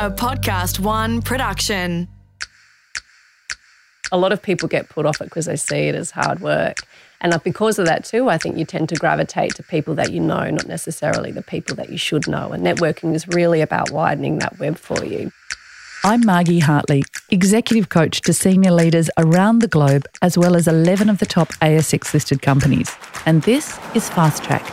a Podcast One production. A lot of people get put off it because they see it as hard work. And because of that, too, I think you tend to gravitate to people that you know, not necessarily the people that you should know. And networking is really about widening that web for you. I'm Margie Hartley, executive coach to senior leaders around the globe, as well as 11 of the top ASX listed companies. And this is Fast Track.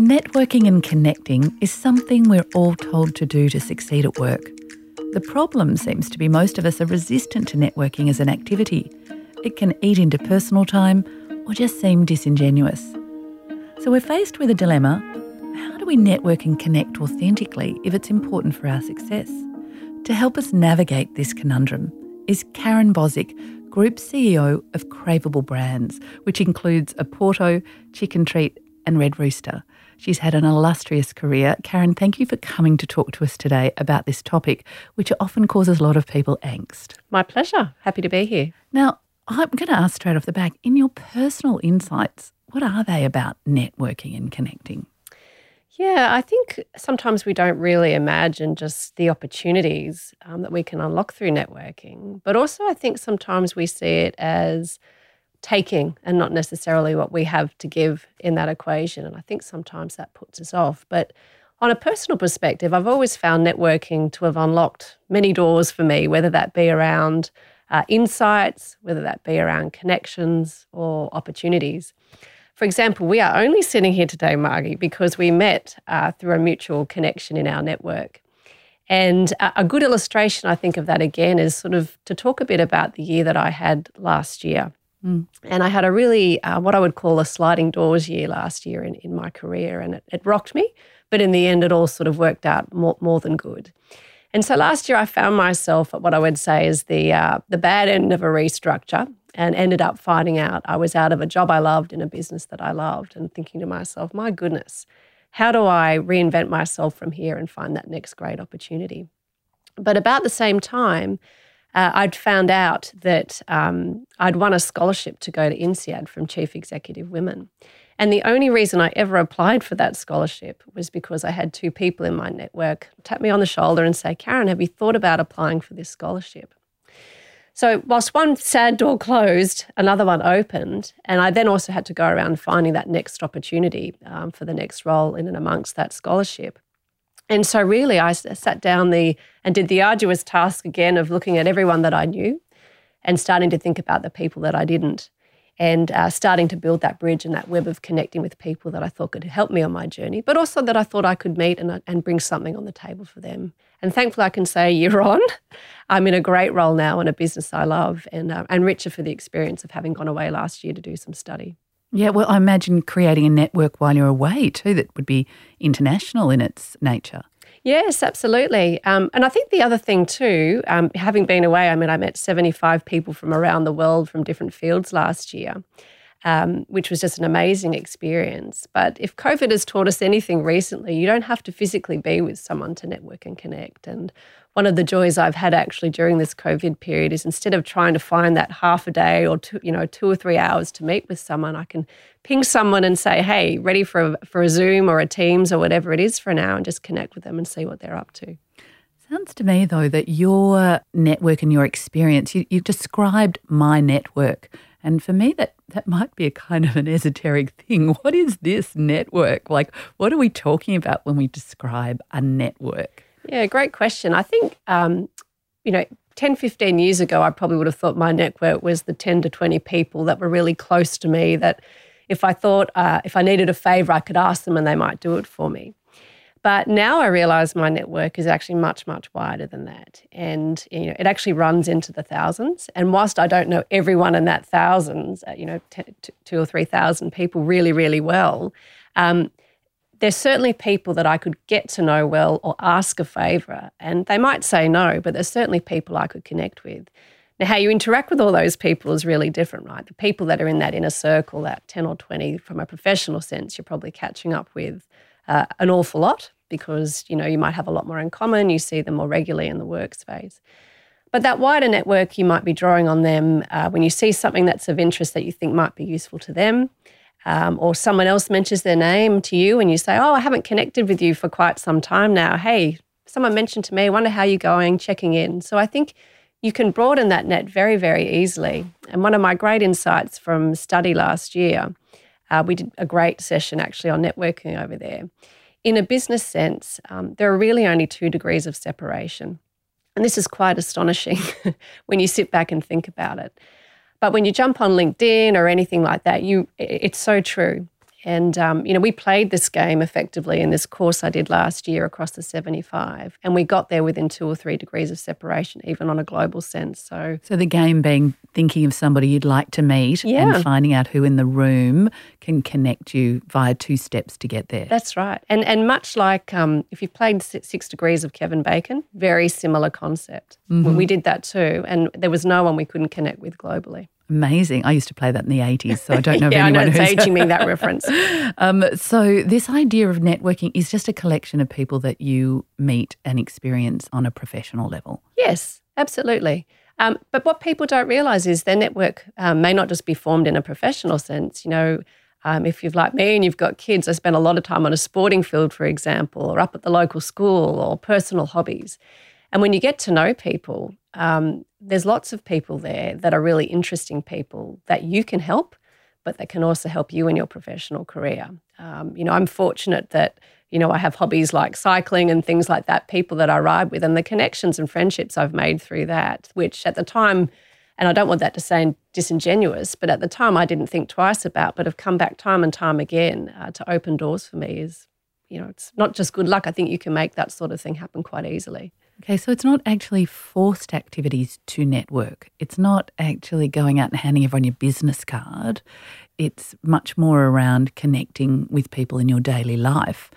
Networking and connecting is something we're all told to do to succeed at work. The problem seems to be most of us are resistant to networking as an activity. It can eat into personal time or just seem disingenuous. So we're faced with a dilemma how do we network and connect authentically if it's important for our success? To help us navigate this conundrum is Karen Bozic, Group CEO of Craveable Brands, which includes Oporto, Chicken Treat, and Red Rooster. She's had an illustrious career. Karen, thank you for coming to talk to us today about this topic, which often causes a lot of people angst. My pleasure. Happy to be here. Now, I'm going to ask straight off the back in your personal insights, what are they about networking and connecting? Yeah, I think sometimes we don't really imagine just the opportunities um, that we can unlock through networking. But also, I think sometimes we see it as taking and not necessarily what we have to give in that equation. And I think sometimes that puts us off. But on a personal perspective, I've always found networking to have unlocked many doors for me, whether that be around uh, insights, whether that be around connections or opportunities. For example, we are only sitting here today, Margie, because we met uh, through a mutual connection in our network. And a good illustration, I think, of that again is sort of to talk a bit about the year that I had last year. Mm. And I had a really, uh, what I would call a sliding doors year last year in, in my career, and it, it, rocked me. But in the end, it all sort of worked out more, more than good. And so last year, I found myself at what I would say is the uh, the bad end of a restructure, and ended up finding out I was out of a job I loved in a business that I loved, and thinking to myself, my goodness, how do I reinvent myself from here and find that next great opportunity? But about the same time, uh, I'd found out that um, I'd won a scholarship to go to INSEAD from Chief Executive Women. And the only reason I ever applied for that scholarship was because I had two people in my network tap me on the shoulder and say, Karen, have you thought about applying for this scholarship? So, whilst one sad door closed, another one opened. And I then also had to go around finding that next opportunity um, for the next role in and amongst that scholarship. And so, really, I sat down the and did the arduous task again of looking at everyone that I knew and starting to think about the people that I didn't and uh, starting to build that bridge and that web of connecting with people that I thought could help me on my journey, but also that I thought I could meet and, and bring something on the table for them. And thankfully, I can say year on, I'm in a great role now in a business I love and, uh, and richer for the experience of having gone away last year to do some study. Yeah, well, I imagine creating a network while you're away too that would be international in its nature. Yes, absolutely. Um, and I think the other thing too, um, having been away, I mean, I met 75 people from around the world from different fields last year um, which was just an amazing experience. But if COVID has taught us anything recently, you don't have to physically be with someone to network and connect. And one of the joys I've had actually during this COVID period is instead of trying to find that half a day or two, you know, two or three hours to meet with someone, I can ping someone and say, "Hey, ready for a, for a Zoom or a Teams or whatever it is for an hour, and just connect with them and see what they're up to." Sounds to me though that your network and your experience, you, you've described my network and for me, that, that might be a kind of an esoteric thing. What is this network? Like, what are we talking about when we describe a network? Yeah, great question. I think, um, you know, 10, 15 years ago, I probably would have thought my network was the 10 to 20 people that were really close to me that if I thought, uh, if I needed a favor, I could ask them and they might do it for me. But now I realize my network is actually much, much wider than that. And you know, it actually runs into the thousands. And whilst I don't know everyone in that thousands, uh, you know, t- t- two or 3,000 people really, really well, um, there's certainly people that I could get to know well or ask a favour. And they might say no, but there's certainly people I could connect with. Now, how you interact with all those people is really different, right? The people that are in that inner circle, that 10 or 20, from a professional sense, you're probably catching up with uh, an awful lot because you know you might have a lot more in common. You see them more regularly in the workspace. But that wider network, you might be drawing on them uh, when you see something that's of interest that you think might be useful to them. Um, or someone else mentions their name to you and you say, Oh, I haven't connected with you for quite some time now. Hey, someone mentioned to me, wonder how you're going, checking in. So I think you can broaden that net very, very easily. And one of my great insights from study last year, uh, we did a great session actually on networking over there. In a business sense, um, there are really only two degrees of separation. And this is quite astonishing when you sit back and think about it. But when you jump on LinkedIn or anything like that, you it's so true. And, um, you know, we played this game effectively in this course I did last year across the 75. And we got there within two or three degrees of separation, even on a global sense. So, so the game being thinking of somebody you'd like to meet yeah. and finding out who in the room can connect you via two steps to get there. That's right. And, and much like um, if you've played Six Degrees of Kevin Bacon, very similar concept. Mm-hmm. We did that too. And there was no one we couldn't connect with globally. Amazing. I used to play that in the 80s, so I don't know yeah, if anyone I know it's aging me that reference. um, so, this idea of networking is just a collection of people that you meet and experience on a professional level. Yes, absolutely. Um, but what people don't realize is their network um, may not just be formed in a professional sense. You know, um, if you've like me and you've got kids, I spend a lot of time on a sporting field, for example, or up at the local school or personal hobbies. And when you get to know people, um, there's lots of people there that are really interesting people that you can help, but that can also help you in your professional career. Um, you know, I'm fortunate that you know I have hobbies like cycling and things like that. People that I ride with, and the connections and friendships I've made through that, which at the time. And I don't want that to sound disingenuous, but at the time I didn't think twice about, but have come back time and time again uh, to open doors for me is, you know, it's not just good luck. I think you can make that sort of thing happen quite easily. Okay, so it's not actually forced activities to network. It's not actually going out and handing everyone your business card. It's much more around connecting with people in your daily life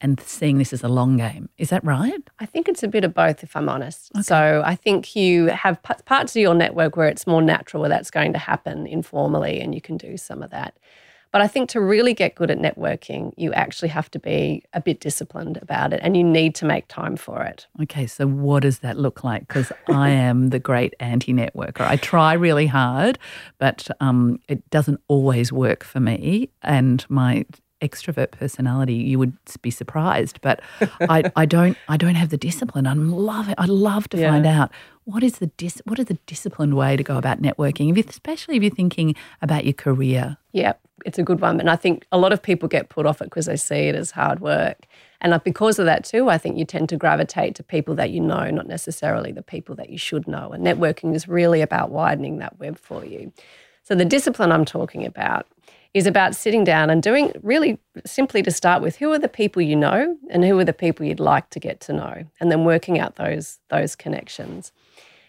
and seeing this as a long game. Is that right? I think it's a bit of both, if I'm honest. Okay. So I think you have parts of your network where it's more natural, where that's going to happen informally, and you can do some of that. But I think to really get good at networking, you actually have to be a bit disciplined about it and you need to make time for it. Okay, so what does that look like? Because I am the great anti networker. I try really hard, but um, it doesn't always work for me. And my extrovert personality, you would be surprised. But I, I don't I don't have the discipline. I love it. I love to yeah. find out what is the dis, what is the disciplined way to go about networking, if you, especially if you're thinking about your career. Yeah, it's a good one. And I think a lot of people get put off it because they see it as hard work. And because of that too, I think you tend to gravitate to people that you know, not necessarily the people that you should know. And networking is really about widening that web for you. So the discipline I'm talking about is about sitting down and doing really simply to start with who are the people you know and who are the people you'd like to get to know and then working out those those connections.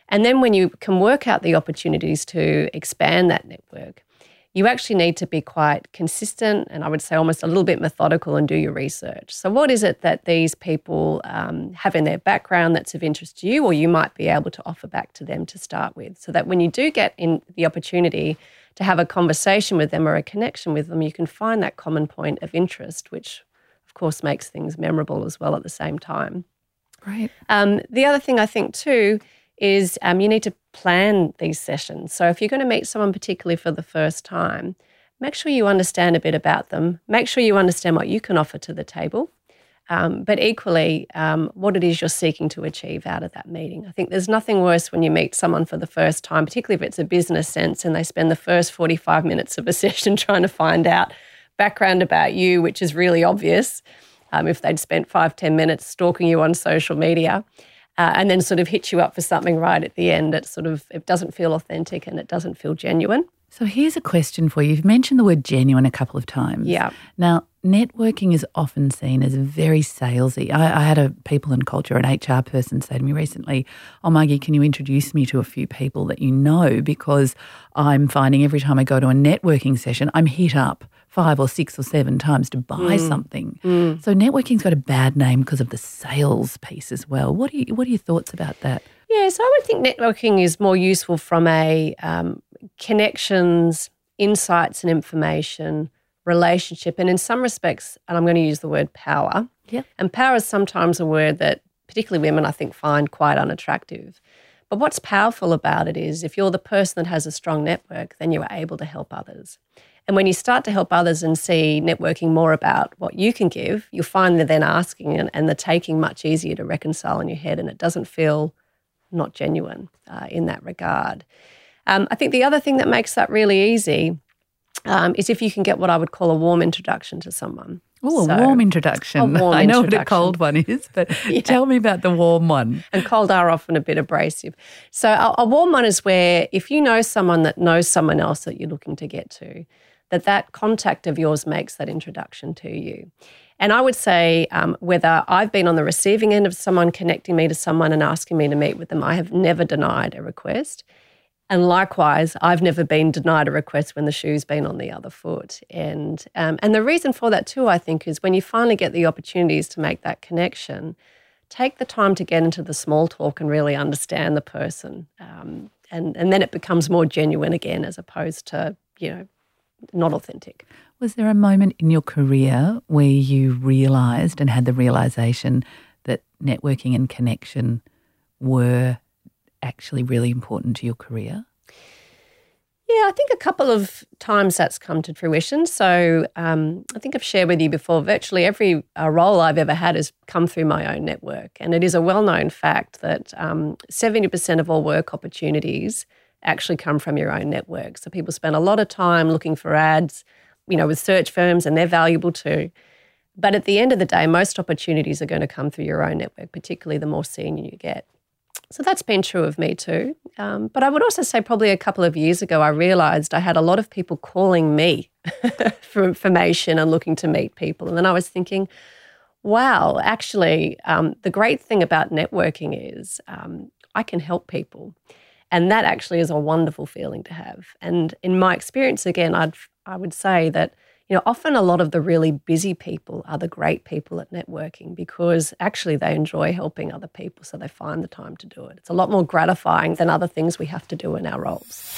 And then when you can work out the opportunities to expand that network, you actually need to be quite consistent and I would say almost a little bit methodical and do your research. So, what is it that these people um, have in their background that's of interest to you, or you might be able to offer back to them to start with? So that when you do get in the opportunity to have a conversation with them or a connection with them, you can find that common point of interest, which of course makes things memorable as well at the same time. Right. Um, the other thing I think too is um, you need to plan these sessions. So if you're going to meet someone particularly for the first time, make sure you understand a bit about them. Make sure you understand what you can offer to the table. Um, but equally, um, what it is you're seeking to achieve out of that meeting. I think there's nothing worse when you meet someone for the first time, particularly if it's a business sense, and they spend the first 45 minutes of a session trying to find out background about you, which is really obvious um, if they'd spent five, 10 minutes stalking you on social media uh, and then sort of hit you up for something right at the end. It sort of it doesn't feel authentic and it doesn't feel genuine. So here's a question for you. You've mentioned the word genuine a couple of times. Yeah. Now, networking is often seen as very salesy. I, I, had a people and culture, an HR person say to me recently, Oh, Maggie, can you introduce me to a few people that you know? Because I'm finding every time I go to a networking session, I'm hit up five or six or seven times to buy mm. something. Mm. So networking's got a bad name because of the sales piece as well. What are you, what are your thoughts about that? Yeah, so I would think networking is more useful from a um, connections, insights, and information relationship, and in some respects, and I'm going to use the word power. Yeah, and power is sometimes a word that particularly women I think find quite unattractive. But what's powerful about it is if you're the person that has a strong network, then you are able to help others. And when you start to help others and see networking more about what you can give, you'll find they're then asking and, and the taking much easier to reconcile in your head, and it doesn't feel not genuine uh, in that regard. Um, I think the other thing that makes that really easy um, is if you can get what I would call a warm introduction to someone. Oh, so, a warm introduction. A warm I know what a cold one is, but yeah. tell me about the warm one. And cold are often a bit abrasive. So, a, a warm one is where if you know someone that knows someone else that you're looking to get to, that that contact of yours makes that introduction to you. And I would say, um, whether I've been on the receiving end of someone connecting me to someone and asking me to meet with them, I have never denied a request. And likewise, I've never been denied a request when the shoe's been on the other foot. And um, and the reason for that too, I think, is when you finally get the opportunities to make that connection, take the time to get into the small talk and really understand the person. Um, and and then it becomes more genuine again, as opposed to you know not authentic. Was there a moment in your career where you realised and had the realisation that networking and connection were actually really important to your career? Yeah, I think a couple of times that's come to fruition. So um, I think I've shared with you before, virtually every uh, role I've ever had has come through my own network. And it is a well known fact that um, 70% of all work opportunities actually come from your own network. So people spend a lot of time looking for ads, you know, with search firms, and they're valuable too. But at the end of the day, most opportunities are going to come through your own network, particularly the more senior you get. So that's been true of me too. Um, but I would also say, probably a couple of years ago, I realized I had a lot of people calling me for information and looking to meet people. And then I was thinking, wow, actually, um, the great thing about networking is um, I can help people. And that actually is a wonderful feeling to have. And in my experience, again, I'd, I would say that you know, often a lot of the really busy people are the great people at networking because actually they enjoy helping other people, so they find the time to do it. It's a lot more gratifying than other things we have to do in our roles.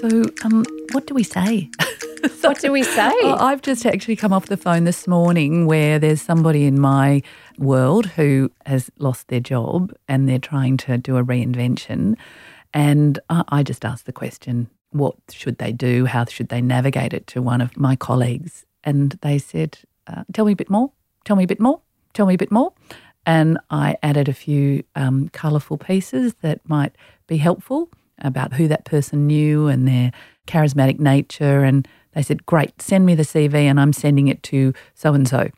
So, um, what do we say? what do we say? Well, I've just actually come off the phone this morning where there's somebody in my world who has lost their job and they're trying to do a reinvention. And I just asked the question, what should they do? How should they navigate it to one of my colleagues? And they said, uh, tell me a bit more, tell me a bit more, tell me a bit more. And I added a few um, colourful pieces that might be helpful about who that person knew and their charismatic nature. And they said, Great, send me the CV and I'm sending it to so and so.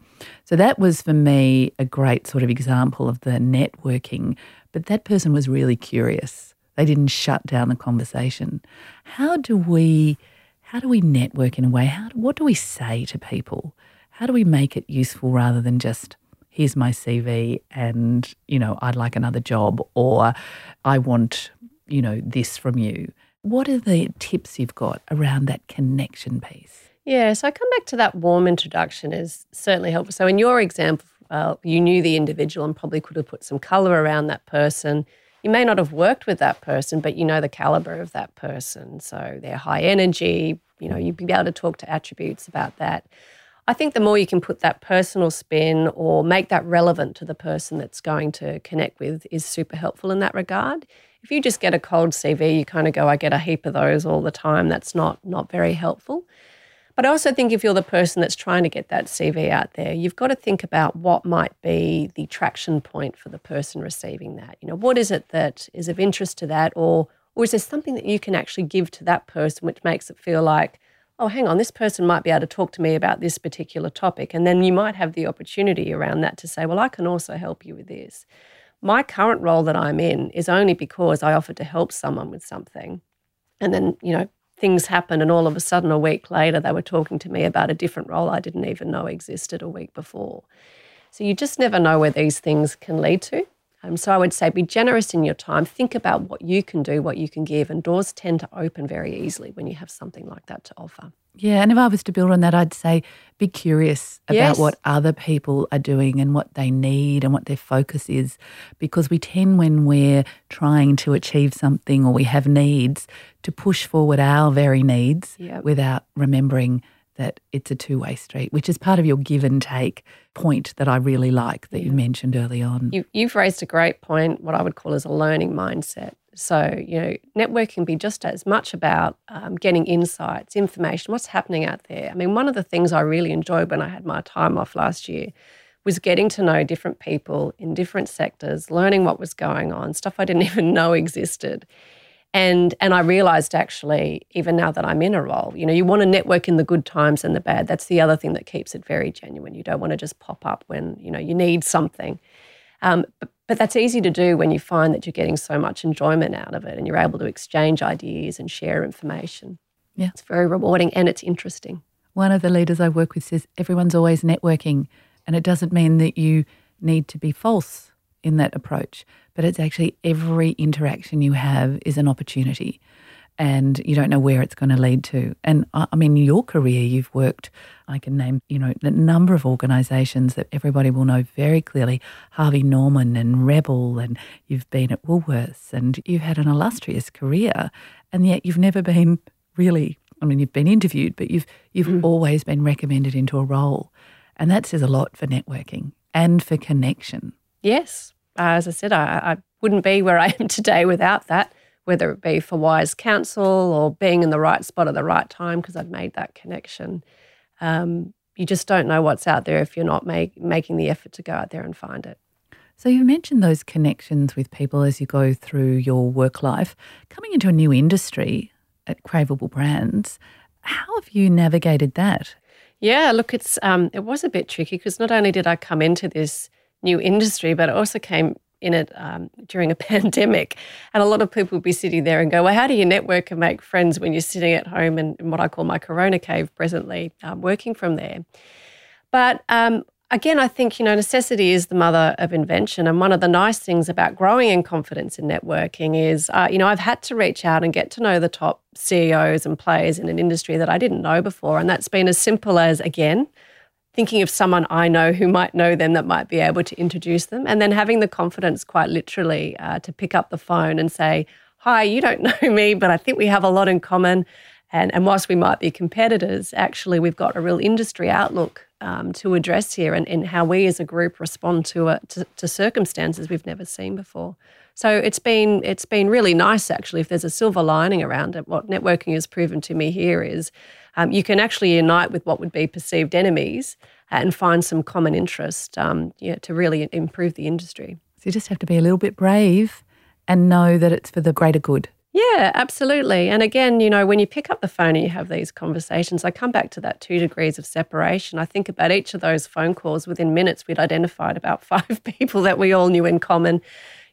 So that was for me a great sort of example of the networking. But that person was really curious. They didn't shut down the conversation. How do we how do we network in a way? How what do we say to people? How do we make it useful rather than just here's my CV and you know I'd like another job or I want you know this from you. What are the tips you've got around that connection piece? Yeah, so I come back to that warm introduction is certainly helpful. So in your example, uh, you knew the individual and probably could have put some color around that person. You may not have worked with that person, but you know the caliber of that person. So they're high energy, you know, you'd be able to talk to attributes about that. I think the more you can put that personal spin or make that relevant to the person that's going to connect with is super helpful in that regard. If you just get a cold CV, you kind of go, I get a heap of those all the time. That's not not very helpful. But I also think if you're the person that's trying to get that CV out there, you've got to think about what might be the traction point for the person receiving that. You know, what is it that is of interest to that, or or is there something that you can actually give to that person which makes it feel like, oh, hang on, this person might be able to talk to me about this particular topic, and then you might have the opportunity around that to say, well, I can also help you with this. My current role that I'm in is only because I offered to help someone with something. And then, you know, things happen, and all of a sudden, a week later, they were talking to me about a different role I didn't even know existed a week before. So you just never know where these things can lead to. Um, so I would say be generous in your time. Think about what you can do, what you can give, and doors tend to open very easily when you have something like that to offer. Yeah, and if I was to build on that, I'd say be curious about yes. what other people are doing and what they need and what their focus is. Because we tend, when we're trying to achieve something or we have needs, to push forward our very needs yep. without remembering that it's a two way street, which is part of your give and take point that I really like that you mentioned early on. You, you've raised a great point, what I would call as a learning mindset. So, you know, networking be just as much about um, getting insights, information, what's happening out there. I mean, one of the things I really enjoyed when I had my time off last year was getting to know different people in different sectors, learning what was going on, stuff I didn't even know existed. And and I realized actually, even now that I'm in a role, you know, you want to network in the good times and the bad. That's the other thing that keeps it very genuine. You don't want to just pop up when, you know, you need something. Um, but, but that's easy to do when you find that you're getting so much enjoyment out of it and you're able to exchange ideas and share information. Yeah. It's very rewarding and it's interesting. One of the leaders I work with says everyone's always networking, and it doesn't mean that you need to be false in that approach, but it's actually every interaction you have is an opportunity and you don't know where it's going to lead to. And I mean, your career, you've worked, I can name, you know, a number of organisations that everybody will know very clearly Harvey Norman and Rebel, and you've been at Woolworths, and you've had an illustrious career, and yet you've never been really. I mean, you've been interviewed, but you've you've mm. always been recommended into a role, and that says a lot for networking and for connection. Yes, as I said, I, I wouldn't be where I am today without that, whether it be for wise counsel or being in the right spot at the right time because I'd made that connection. Um, you just don't know what's out there if you're not make, making the effort to go out there and find it. So you mentioned those connections with people as you go through your work life. Coming into a new industry at Craveable Brands, how have you navigated that? Yeah, look, it's um, it was a bit tricky because not only did I come into this new industry, but it also came in it um, during a pandemic. And a lot of people would be sitting there and go, Well, how do you network and make friends when you're sitting at home in, in what I call my Corona cave presently, um, working from there? But um, again, I think, you know, necessity is the mother of invention. And one of the nice things about growing in confidence in networking is, uh, you know, I've had to reach out and get to know the top CEOs and players in an industry that I didn't know before. And that's been as simple as, again, thinking of someone I know who might know them that might be able to introduce them, and then having the confidence, quite literally, uh, to pick up the phone and say, Hi, you don't know me, but I think we have a lot in common. And, and whilst we might be competitors, actually, we've got a real industry outlook um, to address here and, and how we as a group respond to, a, to, to circumstances we've never seen before. So it's been it's been really nice actually. If there's a silver lining around it, what networking has proven to me here is um, you can actually unite with what would be perceived enemies and find some common interest um, yeah, to really improve the industry. So you just have to be a little bit brave and know that it's for the greater good. Yeah, absolutely. And again, you know, when you pick up the phone and you have these conversations, I come back to that two degrees of separation. I think about each of those phone calls within minutes, we'd identified about five people that we all knew in common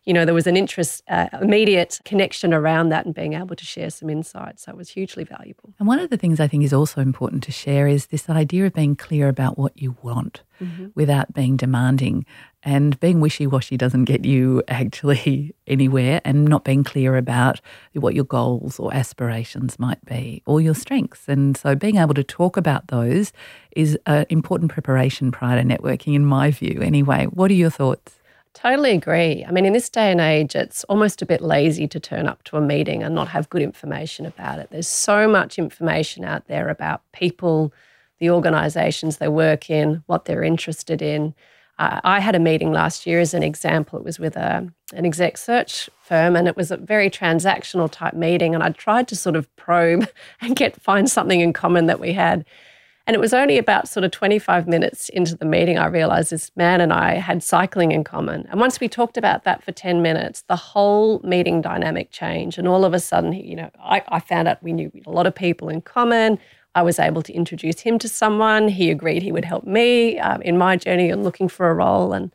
you know, there was an interest, uh, immediate connection around that and being able to share some insights. So it was hugely valuable. And one of the things I think is also important to share is this idea of being clear about what you want mm-hmm. without being demanding. And being wishy washy doesn't get you actually anywhere, and not being clear about what your goals or aspirations might be or your strengths. And so being able to talk about those is an important preparation prior to networking, in my view, anyway. What are your thoughts? Totally agree. I mean, in this day and age, it's almost a bit lazy to turn up to a meeting and not have good information about it. There's so much information out there about people, the organisations they work in, what they're interested in. Uh, I had a meeting last year as an example. It was with a, an exec search firm, and it was a very transactional type meeting. And I tried to sort of probe and get find something in common that we had. And it was only about sort of 25 minutes into the meeting, I realized this man and I had cycling in common. And once we talked about that for 10 minutes, the whole meeting dynamic changed. And all of a sudden, you know, I, I found out we knew a lot of people in common. I was able to introduce him to someone. He agreed he would help me um, in my journey and looking for a role. And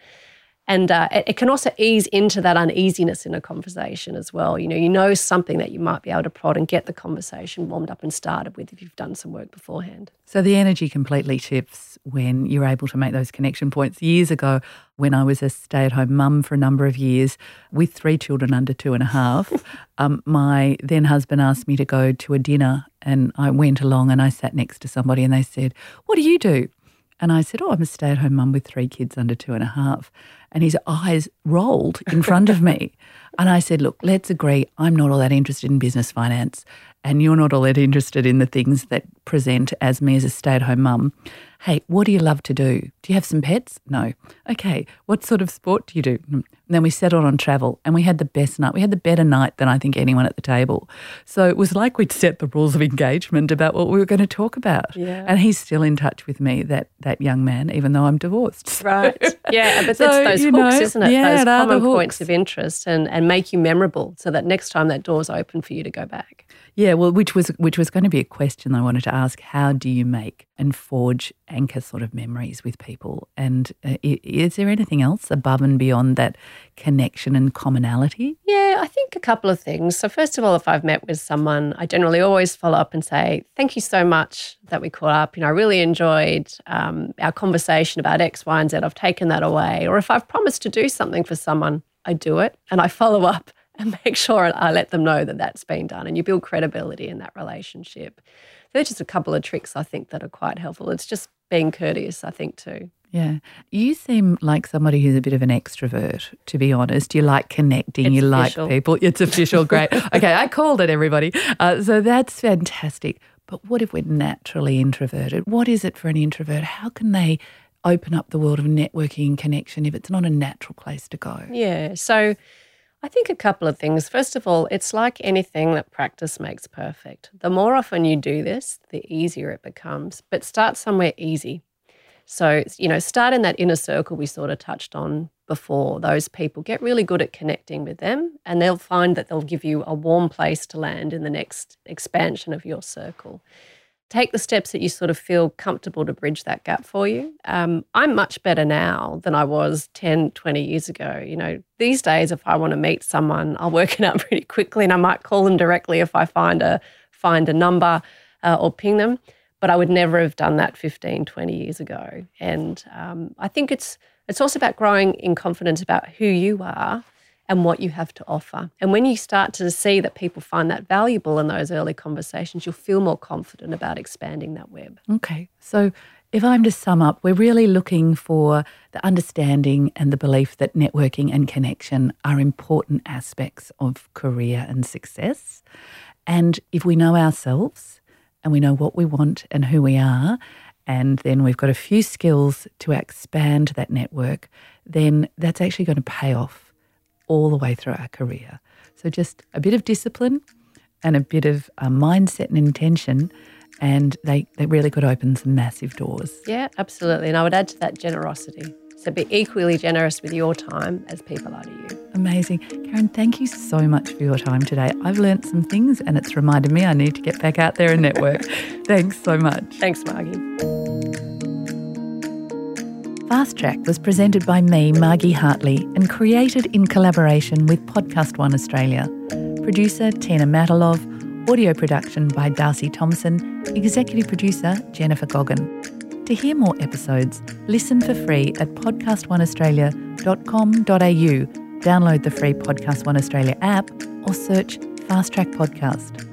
and uh, it, it, can also ease into that uneasiness in a conversation as well. You know, you know something that you might be able to prod and get the conversation warmed up and started with if you've done some work beforehand. So the energy completely shifts when you're able to make those connection points. Years ago, when I was a stay-at-home mum for a number of years with three children under two and a half, um, my then husband asked me to go to a dinner, and I went along and I sat next to somebody, and they said, "What do you do?" And I said, Oh, I'm a stay at home mum with three kids under two and a half. And his eyes rolled in front of me. And I said, Look, let's agree I'm not all that interested in business finance, and you're not all that interested in the things that present as me as a stay at home mum. Hey, what do you love to do? Do you have some pets? No. Okay. What sort of sport do you do? And then we settled on travel and we had the best night. We had the better night than I think anyone at the table. So it was like we'd set the rules of engagement about what we were going to talk about. Yeah. And he's still in touch with me, that that young man, even though I'm divorced. Right. Yeah, but So, that's those you hooks, know, isn't it? yeah, those it are the common points of interest and, and make you memorable so that next time that door's open for you to go back. Yeah, well, which was which was going to be a question I wanted to ask. How do you make and forge anchor sort of memories with people? And uh, is there anything else above and beyond that connection and commonality? Yeah, I think a couple of things. So, first of all, if I've met with someone, I generally always follow up and say, Thank you so much that we caught up. You know, I really enjoyed um, our conversation about X, Y, and Z. I've taken that away. Or if I've promised to do something for someone, I do it and I follow up and make sure I let them know that that's been done. And you build credibility in that relationship. So, there's just a couple of tricks I think that are quite helpful. It's just being courteous, I think, too. Yeah, you seem like somebody who's a bit of an extrovert. To be honest, you like connecting, It's you official. like people. It's official, great. okay, I called it, everybody. Uh, so that's fantastic. But what if we're naturally introverted? What is it for an introvert? How can they open up the world of networking and connection if it's not a natural place to go? Yeah. So I think a couple of things. First of all, it's like anything that practice makes perfect. The more often you do this, the easier it becomes. But start somewhere easy. So, you know, start in that inner circle we sort of touched on before. Those people get really good at connecting with them, and they'll find that they'll give you a warm place to land in the next expansion of your circle take the steps that you sort of feel comfortable to bridge that gap for you. Um, I'm much better now than I was 10, 20 years ago. You know, these days, if I want to meet someone, I'll work it out pretty quickly and I might call them directly if I find a, find a number uh, or ping them. But I would never have done that 15, 20 years ago. And um, I think it's, it's also about growing in confidence about who you are and what you have to offer. And when you start to see that people find that valuable in those early conversations, you'll feel more confident about expanding that web. Okay. So if I'm to sum up, we're really looking for the understanding and the belief that networking and connection are important aspects of career and success. And if we know ourselves and we know what we want and who we are, and then we've got a few skills to expand that network, then that's actually going to pay off all the way through our career. So just a bit of discipline and a bit of uh, mindset and intention, and they, they really could open some massive doors. Yeah, absolutely. And I would add to that generosity. So be equally generous with your time as people are to you. Amazing. Karen, thank you so much for your time today. I've learnt some things and it's reminded me I need to get back out there and network. Thanks so much. Thanks, Margie. Fast Track was presented by me, Margie Hartley, and created in collaboration with Podcast One Australia. Producer Tina Matalov, audio production by Darcy Thompson, executive producer Jennifer Goggin. To hear more episodes, listen for free at podcastoneaustralia.com.au, download the free Podcast One Australia app, or search Fast Track Podcast.